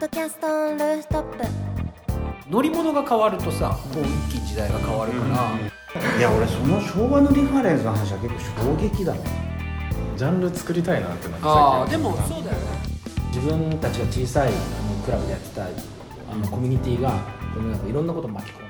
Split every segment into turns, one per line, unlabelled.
ドキャストオンルーフトップ。
乗り物が変わるとさこう一気に時代が変わるから、
いや俺その昭和のリファレンスの話は結構衝撃だわ。
ジャンル作りたいなってなって
ああでもそうだよね。
自分たちが小さいあのクラブでやってたあのコミュニティが世の中いろんなことを巻き込んで。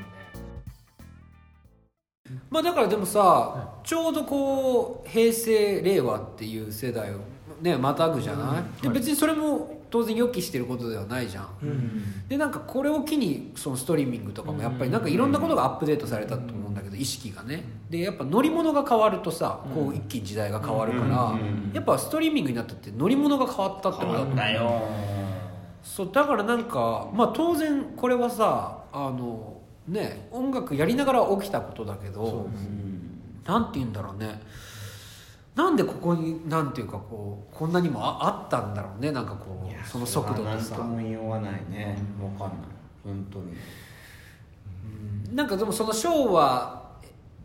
まあだからでもさ、ちょうどこう平成令和っていう世代をねまたぐじゃない、で別にそれも当然予期してることではないじゃん、でなんかこれを機にそのストリーミングとかもやっぱりなんかいろんなことがアップデートされたと思うんだけど意識がね。でやっぱ乗り物が変わるとさこう一気に時代が変わるからやっぱストリーミングになったって乗り物が変わったってことだと思う
だよ。
そうだからなんかまあ当然これはさあのね音楽やりながら起きたことだけどなんて言うんだろうねなんでここになんていうかこうこんなにもああったんだろうね。なんかこうその速度と
なんと
さ
も言いようがないね。わかんない。本当に。
なんかでもその昭和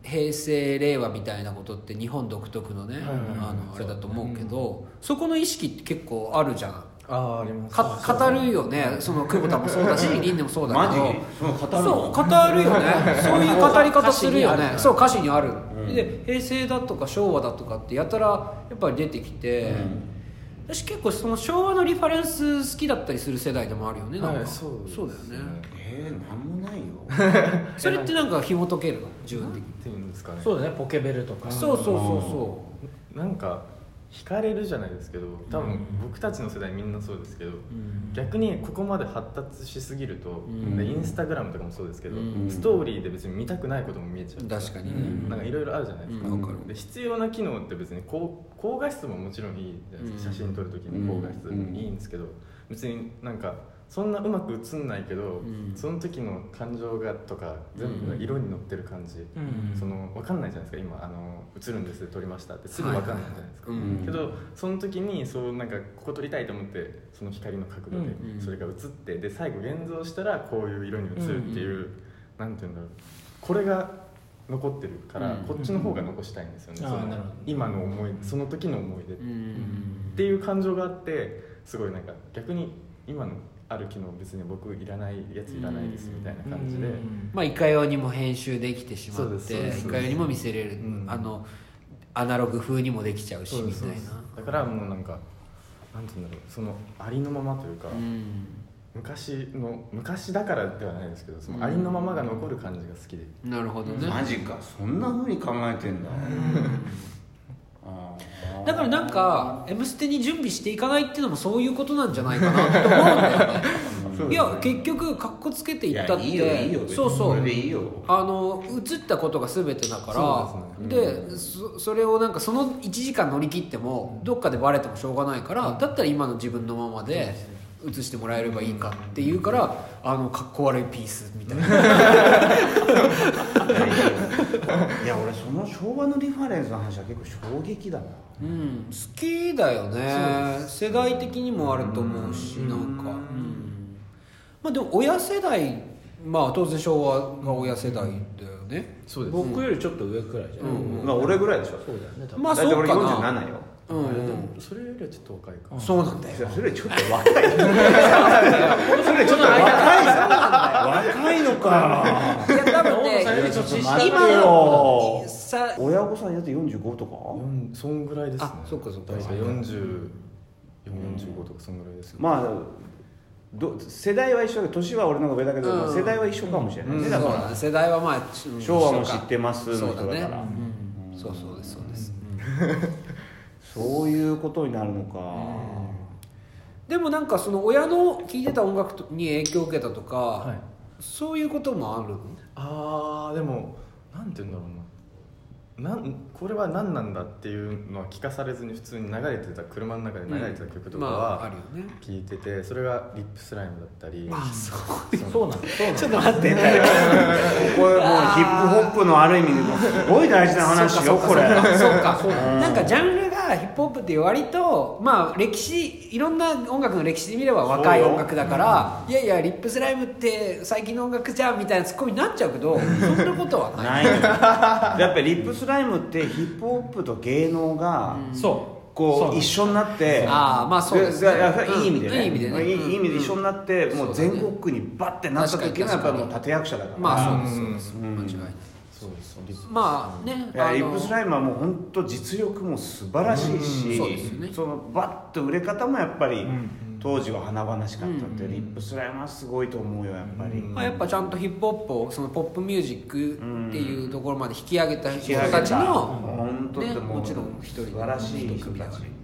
平成令和みたいなことって日本独特のね、あのあれだと思うけど、そこの意識って結構あるじゃん
あああります。
か語るよね。その久保田もそうだし凛でもそうだけど。
マジ？その語る
そう語るよね。そういう語り方するよね。そう歌詞にある、
うん。
で平成だとか昭和だとかってやたらやっぱり出てきて、私結構その昭和のリファレンス好きだったりする世代でもあるよね。なんか、
はいそう
そうだよね。
えー、なんもないよ。
それってなんか紐解けるの？自分的に。
っていうんですかね。
そうだね。ポケベルとか。
そうそうそうそ
なんか惹かれるじゃないですけど多分僕たちの世代みんなそうですけど、逆にここまで発達しすぎると、
ん。
でインスタグラムとかもそうですけど、
うん。
ストーリーで別に見たくないことも見えちゃう
確かにね。
なんかいろいろあるじゃないですか,、
うん。わかる。
で必要な機能って別に高高画質ももちろんいいじゃないですか、
うん。
写真撮る時に高画質
うん
いいんですけど別になんかそんなうまく映んないけど、
ん。
その時の感情がとか全部が色に乗ってる感じ、
うん
その分かんないじゃないですか。今あの映るんです撮りましたって。すぐ分かんないじゃないですか、
はいはい
けどその時にそうなんかここ撮りたいと思ってその光の角度で
うん
それが映ってで最後現像したらこういう色に映るっていう、なんていうんだろう。これが残ってるから、
うん。
こっちの方が残したいんですよね、その今の思いその時の思い出っ
うん。
ていう感情があってすごいなんか逆に今のある機能別に僕いらないやついらないですみたいな感じで、
まあいかようにも編集できてしまって
ですそうです。
いかようにも見せれる、
うん。
あのアナログ風にもできちゃうしみたいな。
だからもうなんかなんていうんだろうそのありのままというか、
うん。
昔の昔だからではないですけどそのありのままが残る感じが好きで、
なるほどね。
マジか。そんなふうに考えてんだ
だからなんか「M ステ」に準備していかないっていうのもそういうことなんじゃないかなって思うんだよね。いや結局かっこつけていったって。そうそう。
これでいいよ。
あの映ったことが全てだから。でそそれをなんかその1時間乗り切ってもどっかでバレてもしょうがないからだったら今の自分のままで映してもらえればいいかっていうからあのかっこ悪いピースみたいな
いや俺その昭和のリファレンスの話は結構衝撃だな。
うん好きだよね。世代的にもあると思うしなんか。うん。まあでも親世代まあ当然昭和が親世代だよね。
そうです。
僕よりちょっと上くらいじゃない、
うん。
まあ俺ぐらいでしょ。
そうだよね。多分
まあ
だって俺
そうかな。
47よ。
うんうん。
それよりはちょっと若いか。も、
そうなんだよ。
いやそれ ちょっと若い。それちょっと若い。若いのか。
いや多分ね
さんよりちょっと
待って
今
よ
さ
親御さんやって45とか？
四そんぐらいですね。
あそっかそっか。
大体40 45とかそんぐらいですよ、
まあど世代は一緒だけど年は俺の方が上だけど、
うん。
まあ世代は一緒かもしれない
う
だから。
だね。世代はまあうん
昭和も知ってますの人
そうだ
から
うん。そうそうですそうです。
そういうことになるのか、
でもなんかその親の聴いてた音楽に影響を受けたとか、
はい
そういうこともあるの？
ああでもなんて言うんだろうな。なんこれは何なんだっていうのは聞かされずに普通に流れてた車の中で流れてた曲とかは
るよね。
聞いててそれがリップスライムだったり。
あそう。
そうなんだ。そうなんだ。
ちょっと待って
これもうヒップホップのある意味でもすごい大事な話よこれ。
そうかそうかなんかジャンルがヒップホップって割とまあ歴史いろんな音楽の歴史で見れば若い音楽だからいやいやリップスライムって最近の音楽じゃんみたいなツッコミになっちゃうけどそんなことはない。
やっぱりリップスライムってヒップホップと芸能が
そ
こう一緒になって
あーまあそうですね。
いいい意味でね。
いい意味でね。
いい
うん。
いい意味で一緒になってもう全国区にバッてなった時はやっぱりもう立役者だから。
まあそうですそう
うん
です。
うん。
間違いないまあね
いや
あの
リップスライムはもう本当実力も素晴らしいし、
うんそね。
そのバッと売れ方もやっぱり
ん
当時は華々しかったって、
うん。
リップスライムはすごいと思うよやっぱり、
うん。
まあ、やっぱちゃんとヒップホップをそのポップミュージックっていうところまで引き上げた人
た
たちの、
本当
ね、
ってもう
もちろん一人
素晴らしい人たち。リ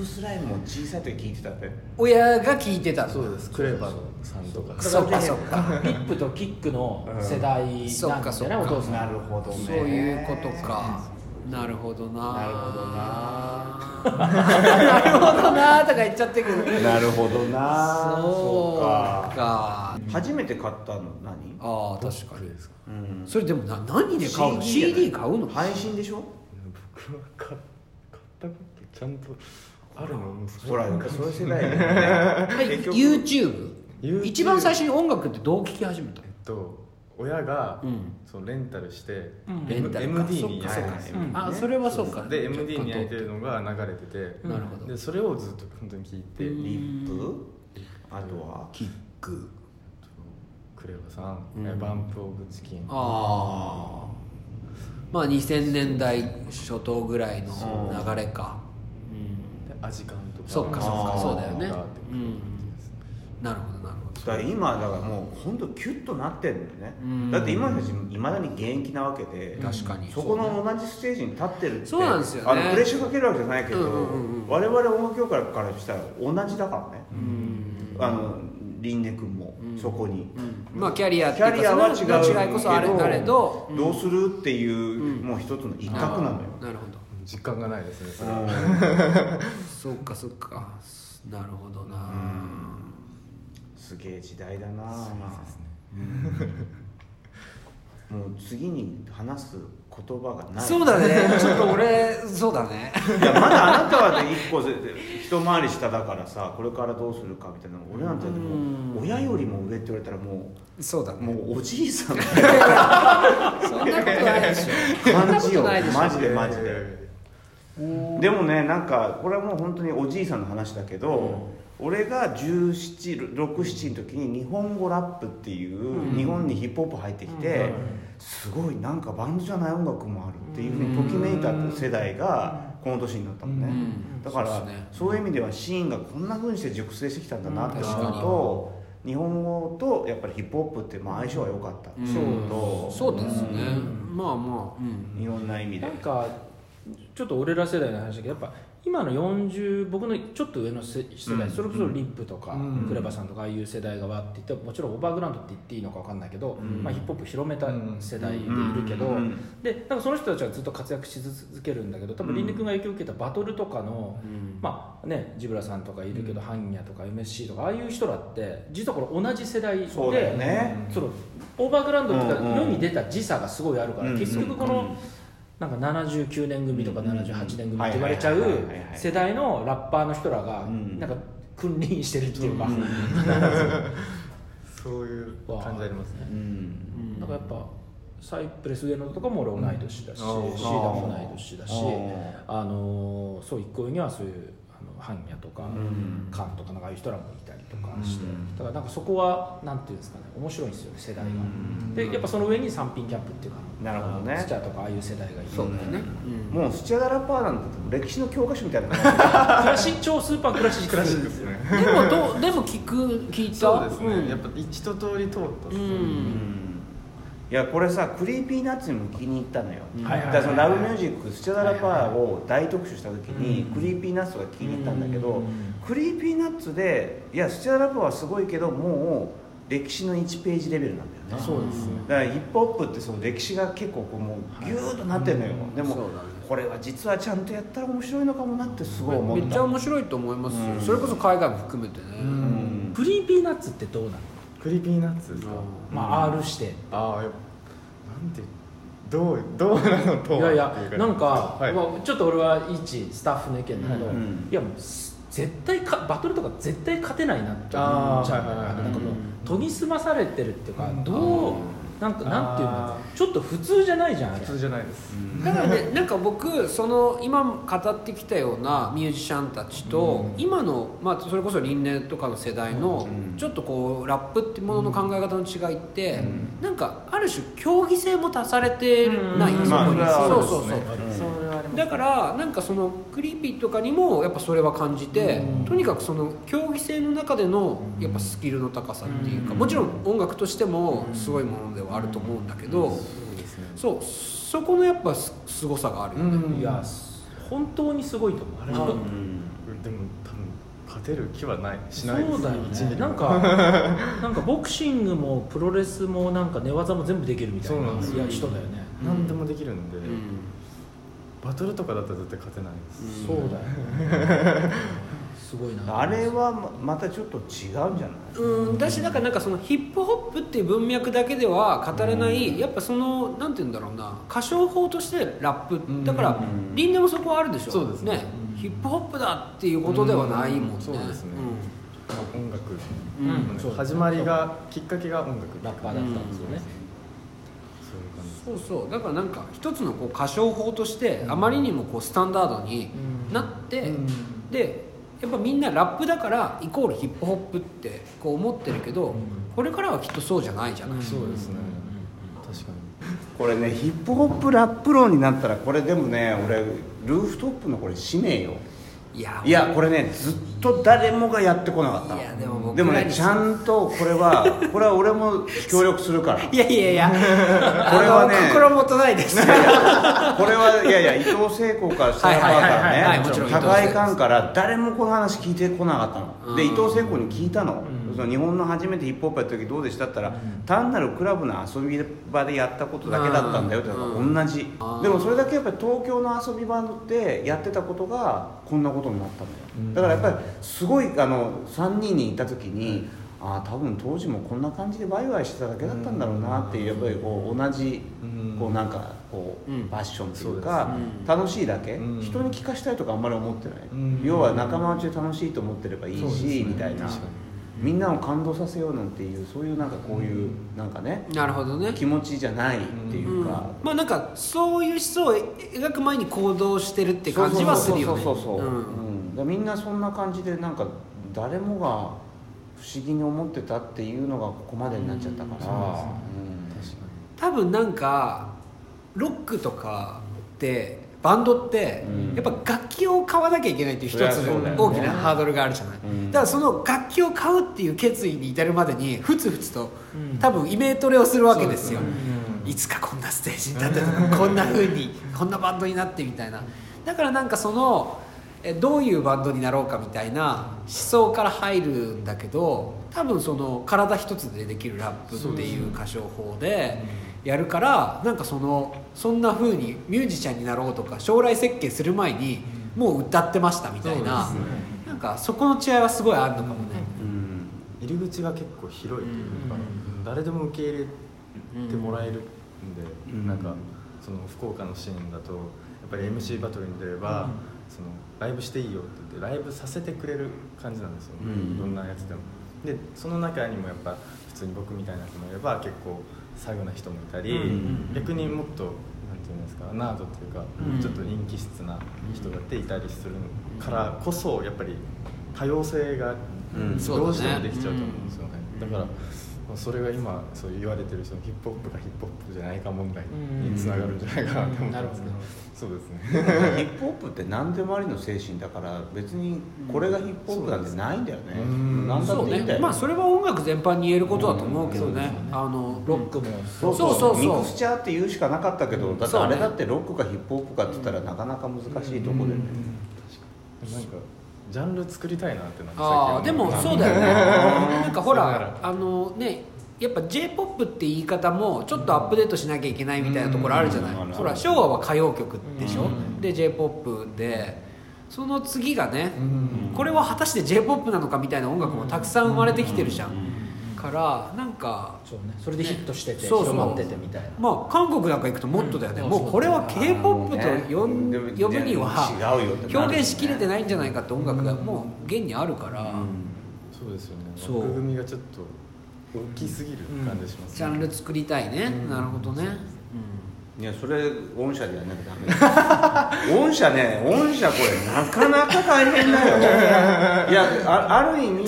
ップスライムも小さい時聞いてたって。
親が聞いてた。
そうです。クレバさんとか。
そっかそっか。
リップとキックの世代なんですよね、お父さん。
なるほどね。
そういうことか。なるほどな。
なるほどな。
なるほどな。とか言っちゃってる。けど
なるほどな。
そう
か。
か。
初めて買ったの何？
ああ確かに。
ですか
うん。
それでもな何で買うの
？CD
CD 買うの？
配信でしょ？
僕は買買ったことちゃんとあるの？
ほらそういう世代だよね。
YouTube
YouTube
一番最初に音楽ってどう聴き始めた？
えっと親が、
うん。
そのレンタルして、
うん。
M-
レンタルか。
MD に焼いてる
うん
あそれはそうか。
で MD に焼いてるのが流れてて、
なるほど。
でそれをずっと本当に聞いて、
うん。
リップ？あとは？
キック。
クレバさん、
うん。
えバンプ・オブ・チキン。
ああまあ2000年代初頭ぐらいの流れか
アジカンとか
そっかそっかそうだよね。なるほどなるほど。
だから今だからもう本当キュッとなってんだよね、
うん。
だって今たちいまだに現役なわけで
確かに。
そこの同じステージに立ってるって
そうなんですよね。
あのプレッシャーかけるわけじゃないけど、
うんうんうん。うん
我々音楽業界からしたら同じだからね、
うん。
あの輪廻君も
うん。
そこに、
まあキャリアって
キ
いうか
ャリアは違う
違いこそあれあれどうん
どうするっていう、
うん。
もう一つの一角なのよ、
なるほど
実感がないですねそれ。は、
そっかそっか。なるほどな。
すげえ時代だな。うん。もう次に話す言葉がない。
そうだね。ちょっと俺そうだね。
いやまだあなたはね一個で一回り下だからさこれからどうするかみたいな俺なんてもう親よりも上って言われたらも
そうだね。
うもうおじいさん。の
そんなことないでしょ。
感じよ。マジでマジででもねなんかこれはもう本当におじいさんの話だけど、俺が1767の時に日本語ラップっていう、日本にヒップホップ入ってきて、すごいなんかバンドじゃない音楽もあるっていうふうにときめいた世代がこの年になったもんね、
うん。
だから
そうですね。
そういう意味ではシーンがこんなふうにして熟成してきたんだなって思う
うん。
と、日本語とやっぱりヒップホップってまあ相性は良かった、
うん
そうと
そうですね。まあまあ。うん。
いろんな意味で。
なんかちょっと俺ら世代の話だけどやっぱ今の40僕のちょっと上の世世代、
うん。
それこそリップとか、
うん。
クレバさんとかああいう世代がわって言ってもちろんオーバーグラウンドって言っていいのか分かんないけど、
ん。
まあ、ヒップホップ広めた世代でいるけど、
うん。
でなんかその人たちはずっと活躍し続けるんだけど多分リンリ君が影響を受けたバトルとかの、
うん。
まあねジブラさんとかいるけど、ハンニャとか MSC とかああいう人らって実はこれ同じ世代で
そうだよね。
そのオーバーグラウンドっていうか、
うんうん。
世に出た時差がすごいあるから、
うん。
結局この、
うん
なんか79年組とか
うん
78年組って言われちゃう世代のラッパーの人らが
うん。
なんか君臨してるっていうか、
うん
そういう感じありますね。
うん。
なんかやっぱサイプレス上野とかも俺同い年だし、
うん。
シーダも同い年だし、
あ
あのそう一個上にはそういうあのハンニャとか、
ん。
カンとかなんかああいう人らもいたりとかして、
うん。
だからなんかそこはなんていうんですかね面白いんですよね世代が、
ん。
でやっぱその上に三品キャップっていうか
なるほどね。
スチャーとかああいう世代がいる。
そうだよね。
もうスチャダラパーなんて歴史の教科書みたいな感
クラシ超スーパークラシック
クラシックですね
でもどうでも聞く聞いた
そうですね、
ん
やっぱ一通り通った
うん
じいやこれさクリーピーナッツにも気に入ったのよ、
はいはいはい
だからそのラブミュージックスチャダラパーを大特集した時にクリーピーナッツが気に入ったんだけどクリーピーナッツでいやスチャダラパーはすごいけどもう歴史の1ページレベルなんだよね。
そうですね。
だからヒップホップってその歴史が結構こうもうギューッとなってるのよ、でも
そうだね。
これは実はちゃんとやったら面白いのかもなってすごい思った。
めっちゃ面白いと思いますよ。
うん。
それこそ海外も含めてね。
うん。
Creepy Nuts ってどうなの、
Creepy Nuts ですか、
まあ R-指定。
ああやっぱなんてどうどうなのと
いやいやなんか、
はい。
まあ、ちょっと俺は一スタッフの意見だけど、
うん。
いやもうす絶対かバトルとか絶対勝てないなって思っちゃう。
あーはいはいはい。
なんかもう研ぎ澄まされてるっていうかどうなんかなんていうの
あ
ちょっと普通じゃないじゃん
普通じゃないです、
だからねなんか僕その今語ってきたようなミュージシャンたちと、今の、まあ、それこそ輪廻とかの世代の
うん。
ちょっとこうラップってものの考え方の違いって、なんかある種競技性も足されてない、
うん。
そこに、
まあそれはある
そうそう。そう、
うん
それはあります
だからなんかそのクリーピーとかにもやっぱそれは感じて、とにかくその競技性の中でのやっぱスキルの高さっていうか、もちろん音楽としてもすごいものではあると思うんだけど、
そう
そこのやっぱすすごさがあるよね、
いや本当にすごいと思う。あれは、
うん。
でも多分勝てる気はない。しないです。
そうだよね。なんか なんかボクシングもプロレスもなんか寝技も全部できるみたいな。人だよね、
何でもできるんで、
うん
バトルとかだったら絶対勝てないです、
そうだよね。すごいな。
あれはままたちょっと違うんじゃない？
うんだしだからなんかそのヒップホップっていう文脈だけでは語れない、やっぱそのなんて言うんだろうな。歌唱法としてラップ、だから
うん
リンでもそこはあるでしょ？
そうですね。
ヒップホップだっていうことではないもんね、
うん。そうですね。まあ音楽、
うん。
始まりがきっかけが音楽。
ラッパーだったんですよね、
そう
そうそう。だからなんか一つのこう歌唱法としてあまりにもこうスタンダードになって、
うん。
でやっぱみんなラップだからイコールヒップホップってこう思ってるけど、これからはきっとそうじゃないじゃない、
そうですね、確か
これねヒップホップラップ論になったらこれでもね俺ルーフトップのこれ使命よ
いや
いやこれねずっと誰もがやってこなかったの。
いやでも僕
でもねちゃんとこれは これは俺も協力するから。
いやいやいや。
これはね
心もとないです。
これはいやいや伊藤聖子からしたらね。高井館から誰もこの話聞いてこなかったので
うん
伊藤聖子に聞いたのその日本の初めてヒップホップやった時どうでしたったら単なるクラブの遊び場でやったことだけだったんだよって
うん。
同じ。でもそれだけやっぱり東京の遊び場でやってたことがこんなことになったんだよだからやっぱりすごいあの3人にいた時にああ多分当時もこんな感じでワイワイしてただけだったんだろうなっていうやっぱりこう同じ
うん。
こうなんかこう
うん。
ファッションっていうか楽しいだけ
うん。
人に聞かしたいとかあんまり思ってない。
うん。
要は仲間内で楽しいと思ってればいいしみたいなみんなを感動させようなんていうそういうなんかこういうなんかね
なるほどね。
気持ちじゃないっていうか。
まあなんかそういう思想を描く前に行動してるって感じはするよね。
そうそうそうそう、
うん。
みんなそんな感じでなんか誰もが不思議に思ってたっていうのがここまでになっちゃったから、
うん。
うん。
多分なんかロックとかってバンドって
うん。
やっぱ楽器を買わなきゃいけないっていう一つ大きなハードルがあるじゃない、
うん。
だからその楽器を買うっていう決意に至るまでにふつふつと
うん。
多分イメトレをするわけですよ、
うん
いつかこんなステージに立ってとかこんな風に こんなバンドになってみたいな。だからなんかそのえどういうバンドになろうかみたいな思想から入るんだけど多分その体一つでできるラップっていう歌唱法でやるからなんかそのそんな風にミュージシャンになろうとか将来設計する前にもう歌ってましたみたいな、
ね。
なんかそこの違いはすごいあるのかもね。
うん。
入り口が結構広いというか、誰でも受け入れてもらえるんで、
うん。
なんかその福岡のシーンだとやっぱり MC バトルに出れば、そのライブしていいよって言ってライブさせてくれる感じなんですよ、
うん。
どんなやつでも。でその中にもやっぱ普通に僕みたいな人もいれば結構最後な人もいたり、
うん
逆にもっとなんていうんですかナードっていうか、
うん。
ちょっと人気質な人だっていたりするからこそやっぱり多様性が
うん。
そうだね。
どうしてもできちゃうと思うんですよね、だからそれが今そう言われてるそのヒップホップがヒップホップじゃないか問題につながるんじゃないかなと思うんですけど、そうですね。
ヒップホップって何でもありの精神だから別にこれがヒップホップなんてないんだよね、
うん。
何だっ
そう
ていいんだよ、
ね。まあそれは音楽全般に言えることだと思うけどね,、
ね
あの
ロックも。
そうそう
そう。そうそう
ミクスチャーって言うしかなかったけどだってあれだってロックかヒップホップかって言ったらなかなか難しいところでね、
なんかジャンル作りたいなってなんか
ああでもそうだよね。なんかほらあのねやっぱ j p o p って言い方もちょっとアップデートしなきゃいけないみたいなところあるじゃない、
うん
ほら昭和は歌謡曲でしょ、
うん。
で j p o p で。その次がね、
うん。
これは果たして j p o p なのかみたいな音楽もたくさん生まれてきてるじゃん、からなんか
そうね。それでヒットしてて
そうそう。
広まっててみたいな。
まあ韓国なんか行くともっとだよね、もうこれは k p o p と呼ん
でも
呼ぶには
違うよってなるよね。
表現しきれてないんじゃないかって音楽がもう現にあるから、
そうですよね。枠組みがちょっと大きすぎる感じします、
ジャンル作りたいね、なるほどね、
いやそれ御社でやんなきゃダメ御社ね御社これなかなか大変だよ。いやあある意味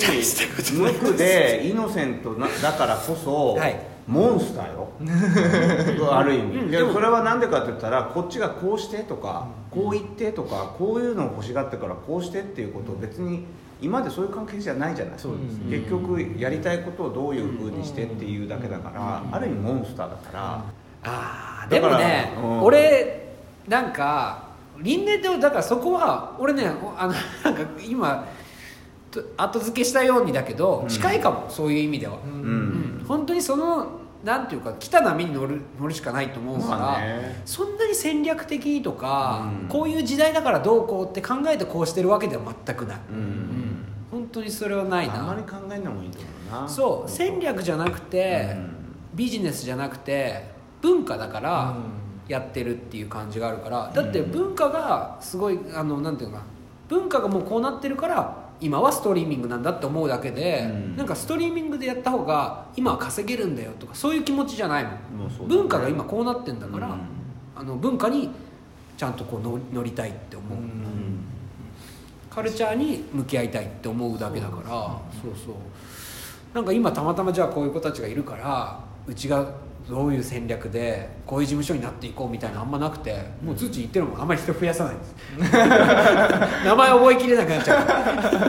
無垢でイノセントなだからこそ、
はい。
モンスターよ。ある意味、いやそれは何でかって言ったらこっちがこうしてとか、こう言ってとかこういうのを欲しがってからこうしてっていうことを別に今までそういう関係じゃないじゃない。
そうですね。
結局やりたいことをどういうふうにしてっていうだけだから、ある意味モンスターだから、
ああでもね、
うん。
俺なんか輪廻ってだからそこは俺ねおあのなんか今と後付けしたようにだけど近いかも、そういう意味では、
う
うん。ん。本当にそのなんていうか来た波に乗る乗るしかないと思うから、
まあね。
そんなに戦略的にとか、
うん。
こういう時代だからどうこうって考えてこうしてるわけでは全くない、
うん。
本当にそれはない
あんまり
な
考えない方がいいと思うな。
そう戦略じゃなくて、ビジネスじゃなくて文化だからやってるっていう感じがあるから。だって文化がすごいあのなんていうのかな。文化がもうこうなってるから今はストリーミングなんだって思うだけで、
うん。
なんかストリーミングでやった方が今は稼げるんだよとかそういう気持ちじゃないもん。
ね。
文化が今こうなってんだから、
うん。
あの文化にちゃんとこう乗乗りたいって思う、
うん。
カルチャーに向き合いたいって思うだけだから。そうそう。なんか今たまたまじゃあこういう子たちがいるからうちがどういう戦略でこういう事務所になっていこうみたいなのあんまなくてもう通知言ってるもん。あんまり人増やさないです。名前覚えきれなくなっちゃ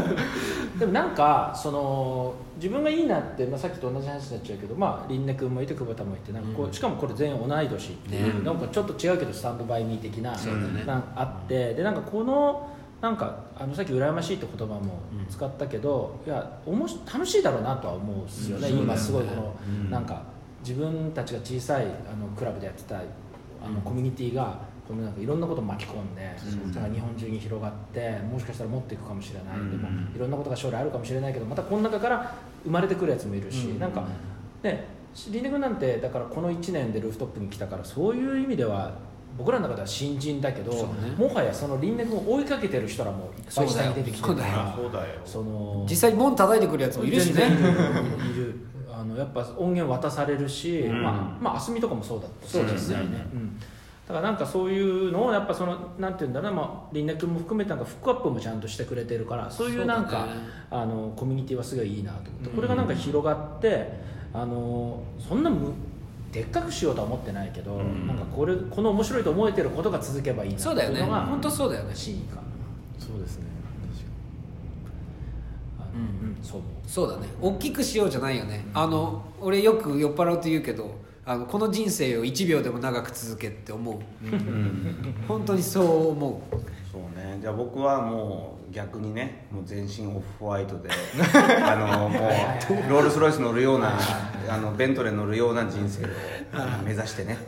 う
でもなんかその自分がいいなって、まあ、さっきと同じ話になっちゃうけど、まあ、林根君もいて久保田もいてなんかこう、しかもこれ全員同い年っていう、
ね
なんかちょっと違うけどスタンドバイミー的な
ね。
なんあってでなんかこのなんかあのさっき羨ましいって言葉も使ったけど、いやおもし楽しいだろうなとは思うんですよね、
うん。
今すごいこの、
うん。
なんか自分たちが小さいあのクラブでやってたあのコミュニティがこのなんかいろんなことを巻き込んで、日本中に広がってもしかしたら持っていくかもしれない、
うん。
でもいろんなことが将来あるかもしれないけどまたこの中から生まれてくるやつもいるし、
うん。
なんかねリネ君なんてだからこの1年でルーフトップに来たからそういう意味では僕らの中では新人だけど、
ね。
もはやその輪廻君を追いかけてる人らもいっぱい下に出てきてるから
そうだよ。
その
実際に門叩いてくるやつもいるしね。
いるのやっぱ音源渡されるし、
うん。
まあまああすみとかもそうだった。し
そうですね。
実際ね、うん。だからなんかそういうのをやっぱそのなんていうんだろうな、まあ、林根君も含めてなんかフックアップもちゃんとしてくれてるからそういうなんか
ね。
あのコミュニティはすごいいいなと思って。これがなんか広がってあのそんなむでっかくしようとは思ってないけど、
ん。
なんかこれこの面白いと思えてることが続けばいいなって
そうだよね。
いうのが
本当そうだよね。
真意かな。
そうですね
そう。
そうだね。大きくしようじゃないよね、あの俺よく酔っ払うと言うけどあのこの人生を1秒でも長く続けって思う。
うん。
本当にそう思う。
そうね。じゃあ僕はもう逆にねもう全身オフホワイトで あのもうロールスロイス乗るようなあのベントレー乗るような人生を目指してね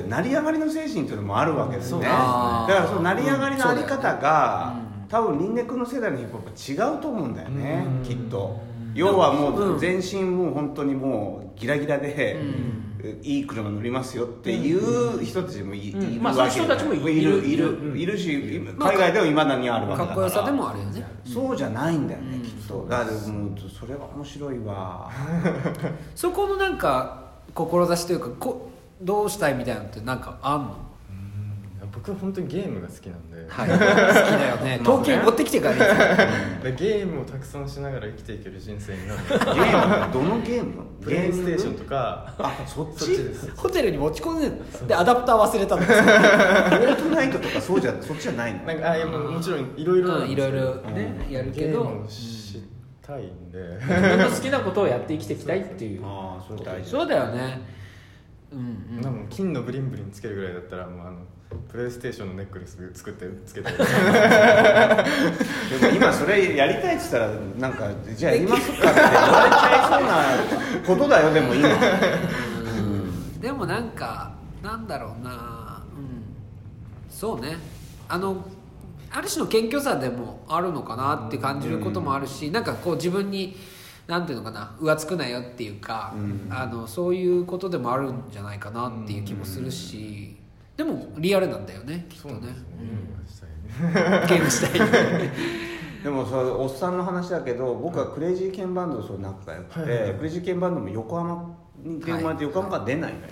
って成り上がりの精神っていうのもあるわけですね。だからその成り上がりのあり方が、
うん
多分輪廻君の世代のヒップホップは違うと思うんだよね、
うん。
きっと。要はも
う
うん。全身もう本当にもうギラギラで、いい車乗りますよっていう人たちもい,、る
まあそういう人たちもいる。
いるいるし、
まあ
海外ではいまだにあるわけだから。
かっこよさでもあるよね。
そうじゃないんだよね、きっと。だからもうそれは面白いわ。
そこのなんか志というかこどうしたいみたいなのってなんかあんの？
僕は本当にゲームが好きなんで、
はい。好きだよね。東京に持ってきてから
ゲームをたくさんしながら生きていける人生になる。
ゲームどのゲーム
プレイステーションとか。
あそっち？
そっちです。
ホテルに持ち込んでんの？でアダプター忘れたの。
フォートナイトとかそうじゃそっちじゃないの？
なんかあいやもうもちろんいろいろ
いろいろねやるけ
ゲー
ど
ムを知りたいんで。
自分の好きなことをやって生きていきたいっていう。
ああそれ大事。
そうだよねうんうん。
もう金のブリンブリンつけるぐらいだったらもうあのプレイステーションのネックレス作ってつけて。
でも今それやりたいっつったらなんかじゃあやりますかって言われちゃいそうなことだよでも今。
でもなんかなんだろうな。うん。そうね。あのある種の謙虚さでもあるのかなって感じることもあるし、なんかこう自分になんていうのかな浮つくなよっていうか、
うん。
あのそういうことでもあるんじゃないかなっていう気もするし、でもリアルなんだよねきっとね。
そうなんですねゲームがしたい。ね
ゲームしたい。
でもそれおっさんの話だけど僕はクレイジーケンバンドとそう仲が良くて、
はいはいはい。
クレイジーケンバンドも横浜に電話で横浜から出ないのよ、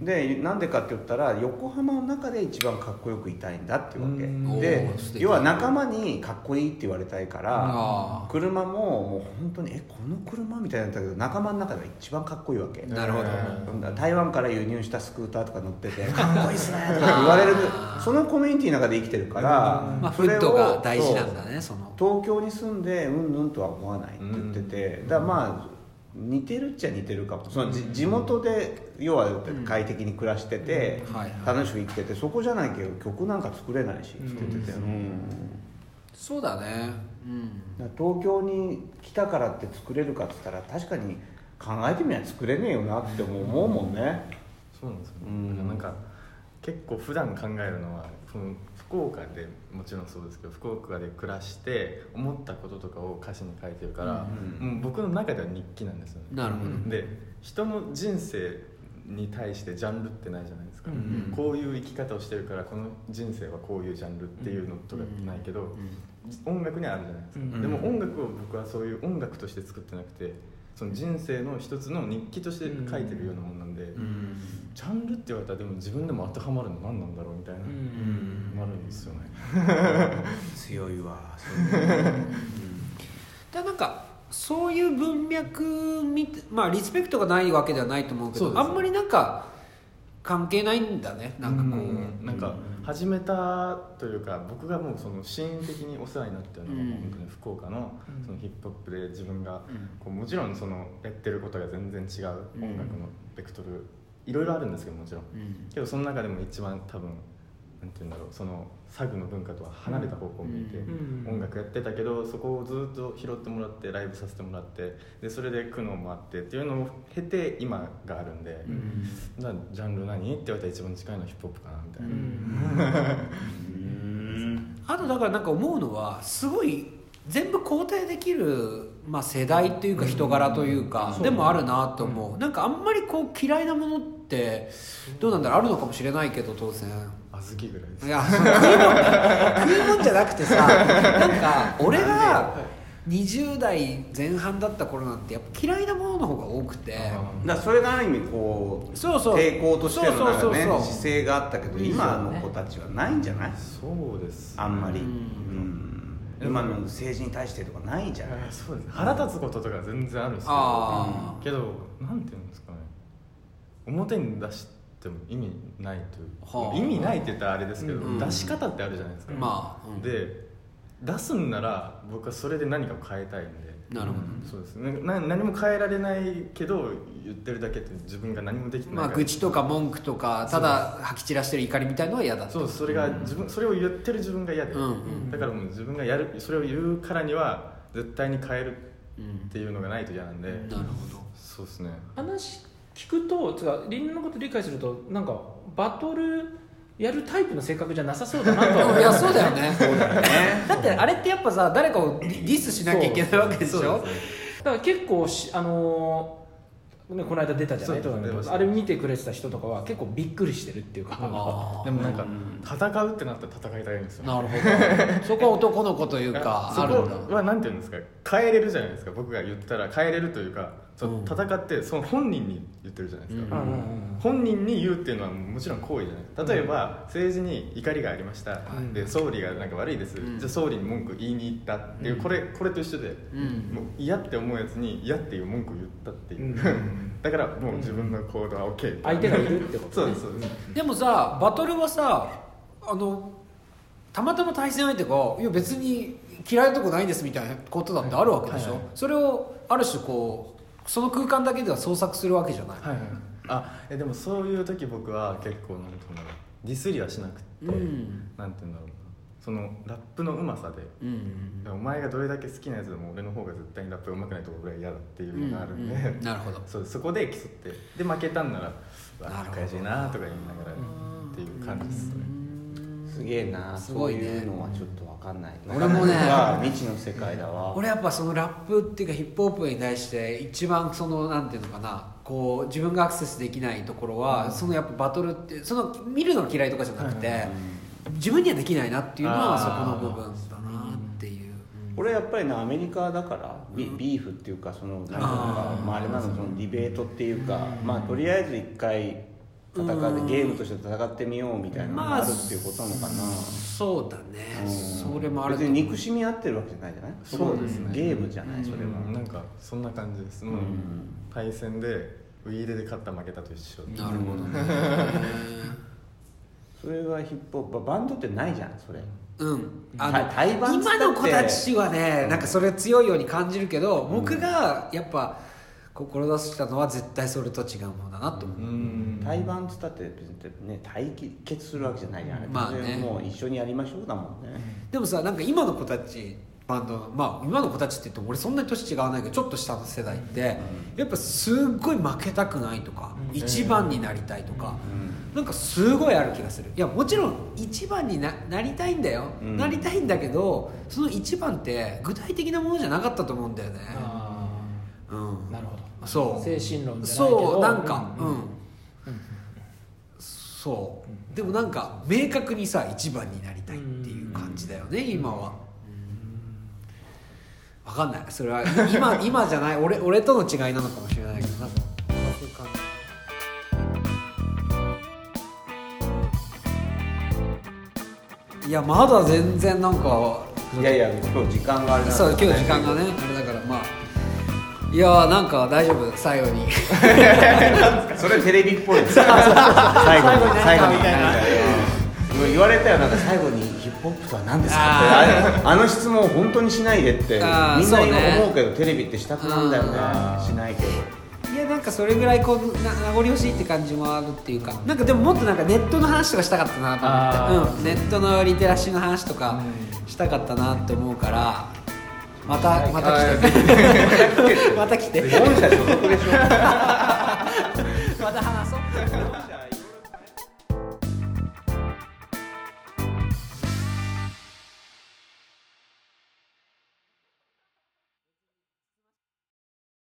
でなんでかって言ったら横浜の中で一番かっこよくいたいんだっていうわけ。で要は仲間にかっこいいって言われたいから車ももう本当にえこの車みたいなんだけど仲間の中では一番かっこいいわけ。
なるほど。
え
台湾から輸入したスクーターとか乗ってて「かっこいいっすね」とか言われる。そのコミュニティの中で生きてるから
まあ、
それを
フットが大事なんだねその。
東京に住んでうんぬんとは思わないって言ってて、だからまあ似てるっちゃ似てるかも。そのじ地元で要は快適に暮らしてて、楽しく生きててそこじゃないけど曲なんか作れないしって言ってて、うん。
そうだね。うん。
東京に来たからって作れるかっつったら確かに考えてみれば作れねえよなって思うもんね、
そうなんですよね、
うん。
なんか結構普段考えるのはその福岡でもちろんそうですけど福岡で暮らして思ったこととかを歌詞に書いてるから、
うん
もう僕の中では日記なんですよね。
なるほど。
で人の人生に対してジャンルってないじゃないですか、
うん
こういう生き方をしてるからこの人生はこういうジャンルっていうのとかないけど、音楽にはあるじゃないですか、
うん
でも音楽を僕はそういう音楽として作ってなくてその人生の一つの日記として書いてるようなもんなんで、ジャンルって言われたらでも自分でも当てはまるの何なんだろうみたいな、なるんですよね。
強いわ
でなんかそういう文脈まあリスペクトがないわけではないと思うけどあんまりなんか関係ないんだね。なんかこう、
うん。なんか始めたというか僕がもうそのシーン的にお世話になってるのが
うん。
本当に福岡のそのヒップホップで自分が
うん。
こうもちろんそのやってることが全然違う音楽のベクトルいろいろあるんですけどもちろん。
うん。
けどその中でも一番多分なんて言うんだろうそのサグの文化とは離れた方向を向いて
うん
音楽やってたけどそこをずっと拾ってもらってライブさせてもらってでそれで苦悩もあってっていうのを経て今があるんで、じゃあジャンル何？って言われたら一番近いのはヒップホップかなみたいな、
あとだからなんか思うのはすごい全部肯定できる、まあ、世代というか人柄というか、でもあるなと思う、なんかあんまりこう嫌いなものってどうなんだろうあるのかもしれないけど当然。
小豆ぐらいです。
いやその食い物食い物じゃなくてさなんか俺が20代前半だった頃なんてやっぱ嫌いなものの方が多くて。
だからそれがある意味こう
そうそう。
抵抗としてのなんかね
そうそうそうそう。
姿勢があったけど今の子たちはないんじゃない？
そうです
あんまり、
う
うん。ん今の政治に対してとかないじゃない？
そうです腹立つこととか全然あるんですけど
あ
けどなんていうんですか？ね表に出しても意味ないという、
はあ
意味ないって言ったらあれですけど、
うん
出し方ってあるじゃないですか、
まあ、うん。
で出すんなら僕はそれで何かを変えたいんで。
なるほど。
そうです。ねな何も変えられないけど言ってるだけって自分が何もできてない
まあ、愚痴とか文句とかただ吐き散らしてる怒りみたいのは嫌だ
そうそれが自分それを言ってる自分が嫌で、
うんうん
だからもう自分がやるそれを言うからには絶対に変える
うん
っていうのがないと嫌なんで、
なるほど。
そうですね。
話聞くとつかリンのこと理解するとなんかバトルやるタイプの性格じゃなさそうだなとは思
いやそうだよね。
だ
ってあれってやっぱさ誰かをディスしなきゃいけないわけでしょ？
だから結構しあのーね、この間出たじゃない？
そう出ました
あれ見てくれてた人とかは結構びっくりしてるっていうか。
でもなんか戦うってなったら戦いたいんですよ。
なるほど。そこは男の子というか
そ
あるんだ。
こはなんていうんですか？変えれるじゃないですか僕が言ったら。変えれるというかその
うん。
戦ってその本人に言ってるじゃないですか、
うん
うんうん。うん
本人に言うっていうのはもちろん行為じゃない。例えば、政治に怒りがありました、
い。
で総理がなんか悪いです、
うん。
じゃあ総理に文句言いに行ったっていう、これこれと一緒で、
うん。
もう嫌って思うやつに嫌っていう文句を言ったっていう、
うん。
だからもう自分の行動は OK って
相手がいるってことね。
そうですそうです、
でもさバトルはさあのたまたま対戦相手が「いや別に嫌いなとこないです」みたいなことだってあるわけでしょ、
はいはい。
それをある種こうその空間だけでは創作するわけじゃない、
はいはい。あえでもそういう時僕は結構なんていうんだろうディスりはしなくて、
うん。
なんていうんだろうな。そのラップのうまさで
うん
お前がどれだけ好きなやつでも俺の方が絶対にラップがうまくないと俺は嫌だっていうのがあるんで、
うんうんなるほど。
そうそこで競ってで負けたんならうわ
なるほど。
悔しいなとか言いながらっていう感じですね。
すげえな
すごいね。
そういうのはちょっと分かんない。
俺もね
は未知の世界だわ。
俺やっぱそのラップっていうかヒップホップに対して一番そのなんていうのかなこう自分がアクセスできないところは、そのやっぱバトルってその見るのが嫌いとかじゃなくて、自分にはできないなっていうのはそこの部分だなっていう、うん。
俺やっぱりなアメリカだからビビーフっていうかそのなんか
あー。
まあ、あれなのそのディベートっていうか、まあとりあえず一回戦ってゲームとして戦ってみようみたいなのがあるっていうことなのかな、
そうだね。
うん。
それもある
別に憎しみ合ってるわけじゃないじゃない？
そうですね。
ゲームじゃないそれは、
うん。なんかそんな感じです。もう対戦でウイイレで勝った負けたと一緒。
なるほどね。
それがヒップホップバンドってないじゃんそれ。
うん。あ
対対バンっつったって。
今の子たちはねなんかそれ強いように感じるけど、僕がやっぱ志したのは絶対それと違うものだなと思う、
うん。
対バンっつったって別にね対決するわけじゃないじゃん。あれ
まあね。
もう一緒にやりましょうだもん。ね、
でもさなんか今の子たちバンドまあ今の子たちって言っても俺そんなに年違わないけどちょっと下の世代って、やっぱすっごい負けたくないとか、一番になりたいとか、なんかすごいある気がする。いやもちろん一番にななりたいんだよ、
うん。
なりたいんだけどその一番って具体的なものじゃなかったと思うんだよね。
あ
うん。
あなるほど
そう。
精神論じゃないけど。
そうなんか
う
うん。ん、そう。でもなんか明確にさ一番になりたいっていう感じだよね今は。分かんない。それは今 今じゃない。俺俺との違いなのかもしれないけどな。んかそういう感じいやまだ全然なんか
いやいや今日時間があれだ
そう今日時間がねあれだからまあいやーなんか大丈夫最後に。
それテレビっぽい 最後に
最後に
言われたよな。んか最後にヒップホップとは何ですかって。あの質問を本当にしないでってみんな思うけどテレビってしたくなんだよね。
うん
しないけど。
いやなんかそれぐらいこうな名残惜しいって感じもあるっていうか。なんかでももっとなんかネットの話とかしたかったなと
あ
思って、うん、ネットのリテラシーの話とかしたかったなって思うからまたまた来て。また来て。
また話そう。